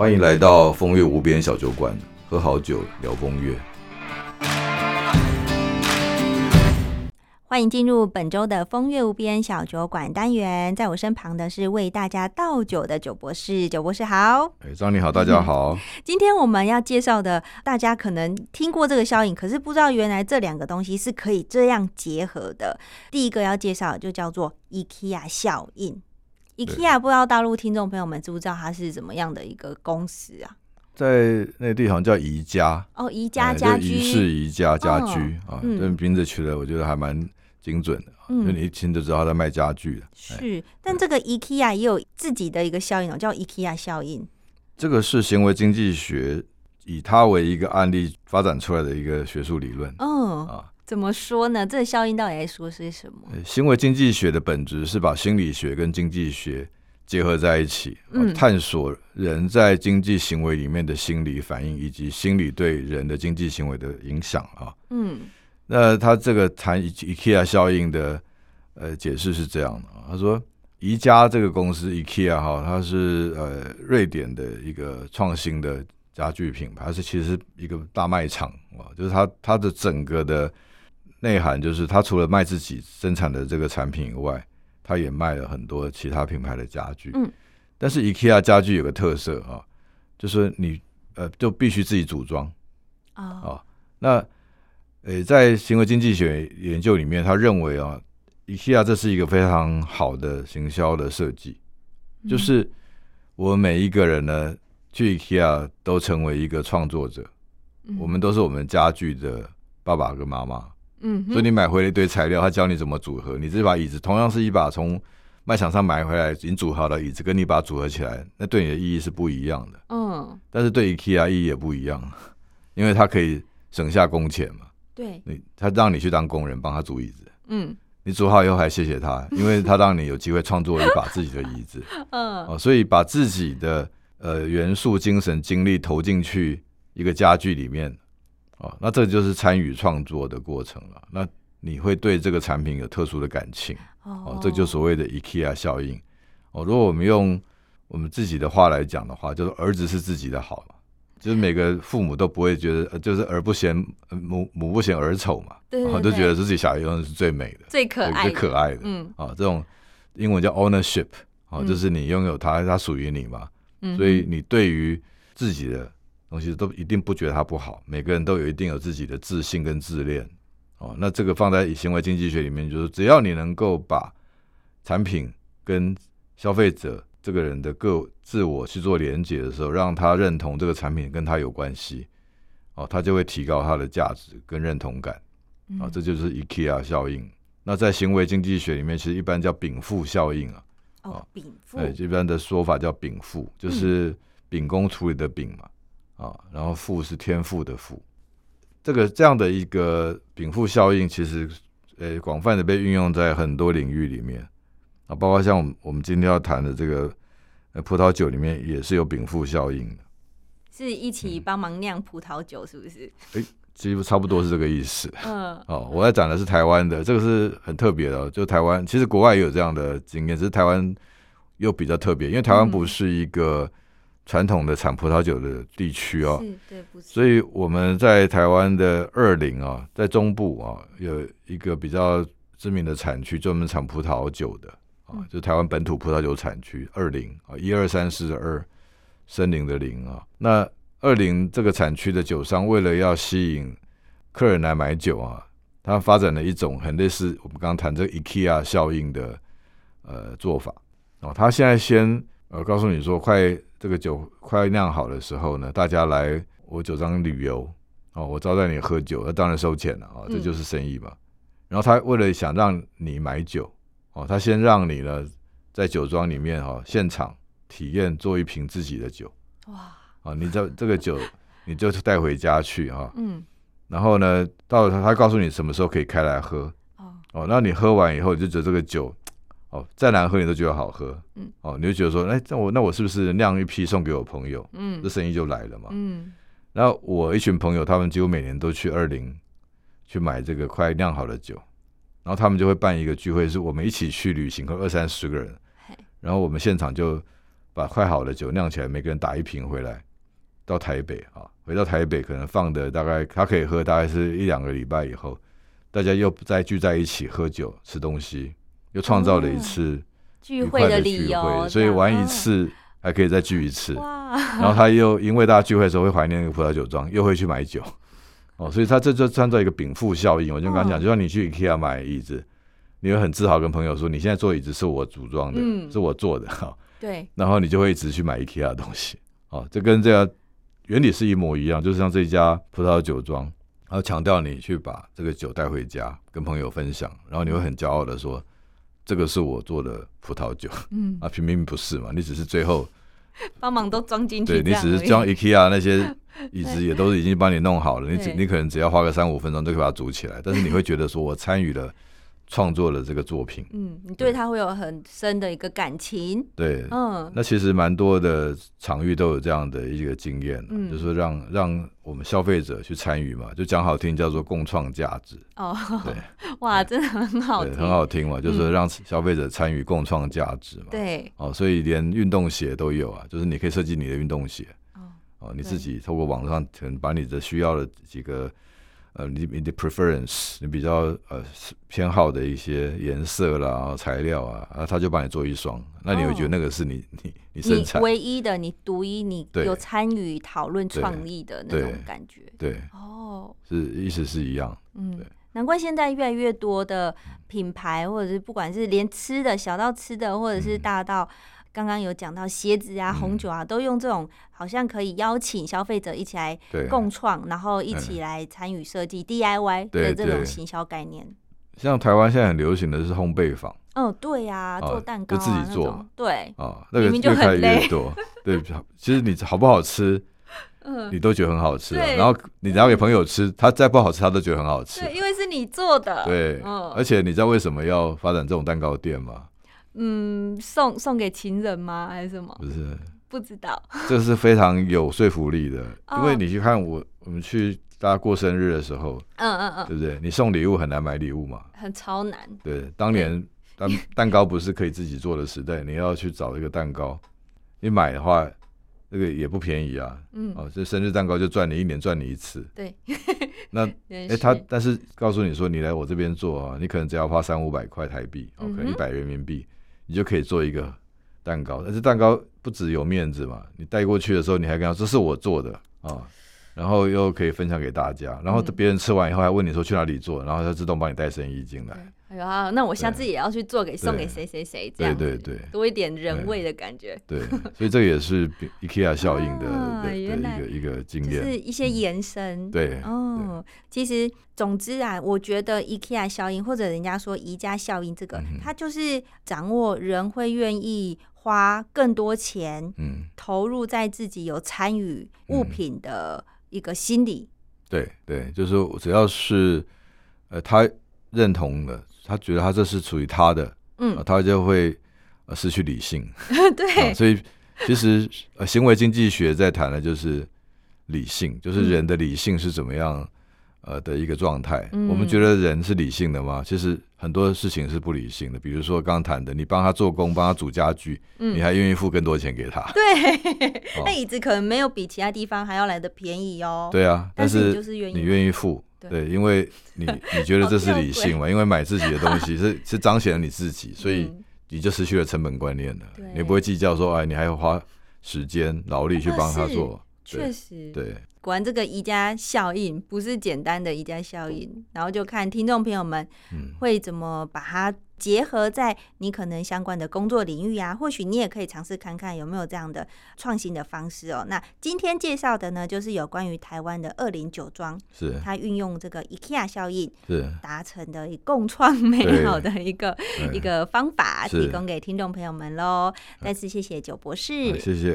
欢迎来到风月无边小酒馆，喝好酒聊风月。欢迎进入本周的风月无边小酒馆单元，在我身旁的是为大家倒酒的酒博士，酒博士好。哎，张你好，大家好。今天我们要介绍的，大家可能听过这个效应，可是不知道原来这两个东西是可以这样结合的。第一个要介绍就叫做 IKEA 效应。IKEA 不知道大陆听众朋友们知不知道它是怎么样的一个公司啊？在内地好像叫宜家哦，宜家家居，宜氏宜家家居啊，这名字取的我觉得还蛮。精准的，因为你一听就知道他在卖家具的。是，但这个 IKEA 也有自己的一个效应哦，叫 IKEA 效应。这个是行为经济学以它为一个案例发展出来的一个学术理论。嗯啊，怎么说呢？这个效应到底在说些什么？行为经济学的本质是把心理学跟经济学结合在一起，探索人在经济行为里面的心理反应，以及心理对人的经济行为的影响啊。嗯。那他这个谈 IKEA 效应的呃解释是这样的他说宜家这个公司 IKEA 哈，它是呃瑞典的一个创新的家具品牌，它是其实是一个大卖场啊，就是它它的整个的内涵就是他除了卖自己生产的这个产品以外，他也卖了很多其他品牌的家具。嗯，但是 IKEA 家具有个特色啊，就是你呃就必须自己组装啊，那。呃，在行为经济学研究里面，他认为啊，IKEA 这是一个非常好的行销的设计，就是我们每一个人呢去 IKEA 都成为一个创作者，我们都是我们家具的爸爸跟妈妈。嗯，所以你买回了一堆材料，他教你怎么组合。你这把椅子同样是一把从卖场上买回来已经组好的椅子，跟你把它组合起来，那对你的意义是不一样的。嗯，但是对 IKEA 意义也不一样，因为它可以省下工钱嘛。对，你他让你去当工人，帮他组椅子。嗯，你组好以后还谢谢他，因为他让你有机会创作一把自己的椅子。嗯，哦，所以把自己的呃元素、精神、精力投进去一个家具里面，哦，那这就是参与创作的过程了。那你会对这个产品有特殊的感情。哦，这就所谓的 IKEA 效应。哦，如果我们用我们自己的话来讲的话，就是儿子是自己的好。就是每个父母都不会觉得，就是儿不嫌母母不嫌儿丑嘛，对，就觉得自己小孩永远是最美的、最可爱、最可爱的。嗯，啊，这种英文叫 ownership，啊，就是你拥有它，它属于你嘛。嗯，所以你对于自己的东西都一定不觉得它不好。每个人都有一定有自己的自信跟自恋。哦，那这个放在行为经济学里面，就是只要你能够把产品跟消费者。这个人的个自我去做连接的时候，让他认同这个产品跟他有关系，哦，他就会提高他的价值跟认同感，啊，这就是 IKEA 效应。那在行为经济学里面，其实一般叫禀赋效应啊，哦，禀赋，哎，一般的说法叫禀赋，就是秉公处理的秉嘛，啊，然后赋是天赋的赋，这个这样的一个禀赋效应，其实呃广泛的被运用在很多领域里面。啊，包括像我们我们今天要谈的这个呃葡萄酒里面也是有禀赋效应的，是一起帮忙酿葡萄酒，是不是？哎，几乎差不多是这个意思。嗯，哦，我在讲的是台湾的，这个是很特别的，就台湾其实国外也有这样的经验，只是台湾又比较特别，因为台湾不是一个传统的产葡萄酒的地区哦，对。所以我们在台湾的二林啊，在中部啊，有一个比较知名的产区，专门产葡萄酒的。啊，就台湾本土葡萄酒产区二零啊，一二三四的二，森林的林啊。那二零这个产区的酒商为了要吸引客人来买酒啊，他发展了一种很类似我们刚刚谈这个 IKEA 效应的呃做法哦。他现在先呃告诉你说，快这个酒快酿好的时候呢，大家来我酒庄旅游哦，我招待你喝酒，那当然收钱了啊，这就是生意嘛。然后他为了想让你买酒。哦，他先让你呢，在酒庄里面哈，现场体验做一瓶自己的酒。哇！啊，你这这个酒，你就带回家去哈。嗯。然后呢，到了他他告诉你什么时候可以开来喝。哦。哦，那你喝完以后，你就觉得这个酒，哦，再难喝你都觉得好喝。嗯。哦，你就觉得说，哎，那我那我是不是酿一批送给我朋友？嗯。这生意就来了嘛。嗯。然后我一群朋友，他们几乎每年都去二零去买这个快酿好的酒。然后他们就会办一个聚会，是我们一起去旅行，和二三十个人。然后我们现场就把快好的酒酿起来，每个人打一瓶回来，到台北啊，回到台北可能放的大概他可以喝，大概是一两个礼拜以后，大家又再聚在一起喝酒吃东西，又创造了一次聚会的聚理由，会，所以玩一次还可以再聚一次。然后他又因为大家聚会的时候会怀念那个葡萄酒庄，又会去买酒，哦，所以他这就创造一个禀赋效应。我就刚刚讲，嗯。就像你去 IKEA 买椅子，你会很自豪跟朋友说，你现在坐椅子是我组装的，嗯。是我做的，哈，对，然后你就会一直去买 IKEA 的东西，哦，这跟这个原理是一模一样，就是像这家葡萄酒庄，然后强调你去把这个酒带回家跟朋友分享，然后你会很骄傲的说，这个是我做的葡萄酒。嗯，啊，明明不是嘛，你只是最后。帮忙都装进去，对你只是装 IKEA 那些 椅子也都是已经帮你弄好了，你只你可能只要花个三五分钟就可以把它组起来，但是你会觉得说我参与了创作了这个作品，嗯，你对。他会有很深的一个感情，对。嗯，那其实蛮多的场域都有这样的一个经验，嗯。就是说让让我们消费者去参与嘛，就讲好听叫做共创价值，哦，对。哇，真的很好，听，很好听嘛，就是说让消费者参与共创价值嘛，对，哦，所以连运动鞋都有啊，就是你可以设计你的运动鞋，哦，哦，你自己透过网上可能把你的需要的几个呃，你你的 preference，你比较呃偏好的一些颜色啦、材料啊，啊，他就帮你做一双，那你会觉得哦那个是你你你生你产，唯一的，你独一，你有参与讨论创意的那种感觉，对，哦，是意思是一样，嗯对。难怪现在越来越多的品牌，或者是不管是连吃的小到吃的，或者是嗯大到刚刚有讲到鞋子啊、红嗯酒啊，都用这种好像可以邀请消费者一起来。共创，然后一起来参与设计 DIY 的这种行销概念。像台湾现在很流行的是烘焙坊。嗯，对呀、哦做蛋糕、就自己做。种，对，啊，那个越开越多，对，其实你好不好吃，嗯，你都觉得很好吃然后你拿给朋友吃，他再不好吃，他都觉得很好吃。对，，因为是你做的，对，嗯。而且你知道为什么要发展这种蛋糕店吗？嗯，送送给情人吗？还是什么？不是，不知道，这是非常有说服力的，哦。因为你去看我，我们去大家过生日的时候，嗯嗯嗯，对不对？你送礼物很难买礼物嘛，很超难，对，当年蛋蛋糕不是可以自己做的时代，你要去找一个蛋糕，你买的话，那个也不便宜啊，嗯，哦，这生日蛋糕就赚你一年赚你一次，对，那 哎哎，他但是告诉你说，你来我这边做啊，你可能只要花三五百块台币，哦，可能一百人民币，你就可以做一个蛋糕。但是蛋糕不只有面子嘛，你带过去的时候，你还跟他说这是我做的啊，然后又可以分享给大家，然后嗯别人吃完以后还问你说去哪里做，然后他自动帮你带生意进来。哎呦啊，那我下次也要去做给送给对谁谁谁这对对对多一点人味的感觉，对，所以这个也是 IKEA 效应的啊的的原来一个一个经就是。一些延伸，对，哦，其实总之啊，我觉得 IKEA 效应或者人家说宜家效应，这个、嗯它就是掌握人会愿意花更多钱嗯，投入在自己有参与物嗯品的一个心理。对对，就是只要是呃他认同了，他觉得他这是属于他的，嗯啊，他就会呃失去理性。对啊，所以其实呃行为经济学在谈的就是理性，就是人的理性是怎么样呃的一个状态。嗯我们觉得人是理性的吗？其实很多事情是不理性的，比如说刚刚谈的，你帮他做工，帮他煮家具，嗯你还愿意付更多钱给他。对，哦那椅子可能没有比其他地方还要来的便宜哦。，对啊，但是你愿意付。对对，因为你 你觉得这是理性嘛？因为买自己的东西 是是彰显了你自己，所以嗯你就失去了成本观念了。你不会计较说，哎，你还要花时间劳力去啊帮他是做。确实，对，果然这个宜家效应不是简单的宜家效应，然后就看听众朋友们嗯，会怎么把它结合在你可能相关的工作领域啊，或许你也可以尝试看看有没有这样的创新的方式哦。那今天介绍的呢，就是有关于台湾的二零酒庄，是。它运用这个 IKEA 效应是，达成的共创美好的一个一个方法，提供给听众朋友们喽。再次谢谢九博士。好，谢谢。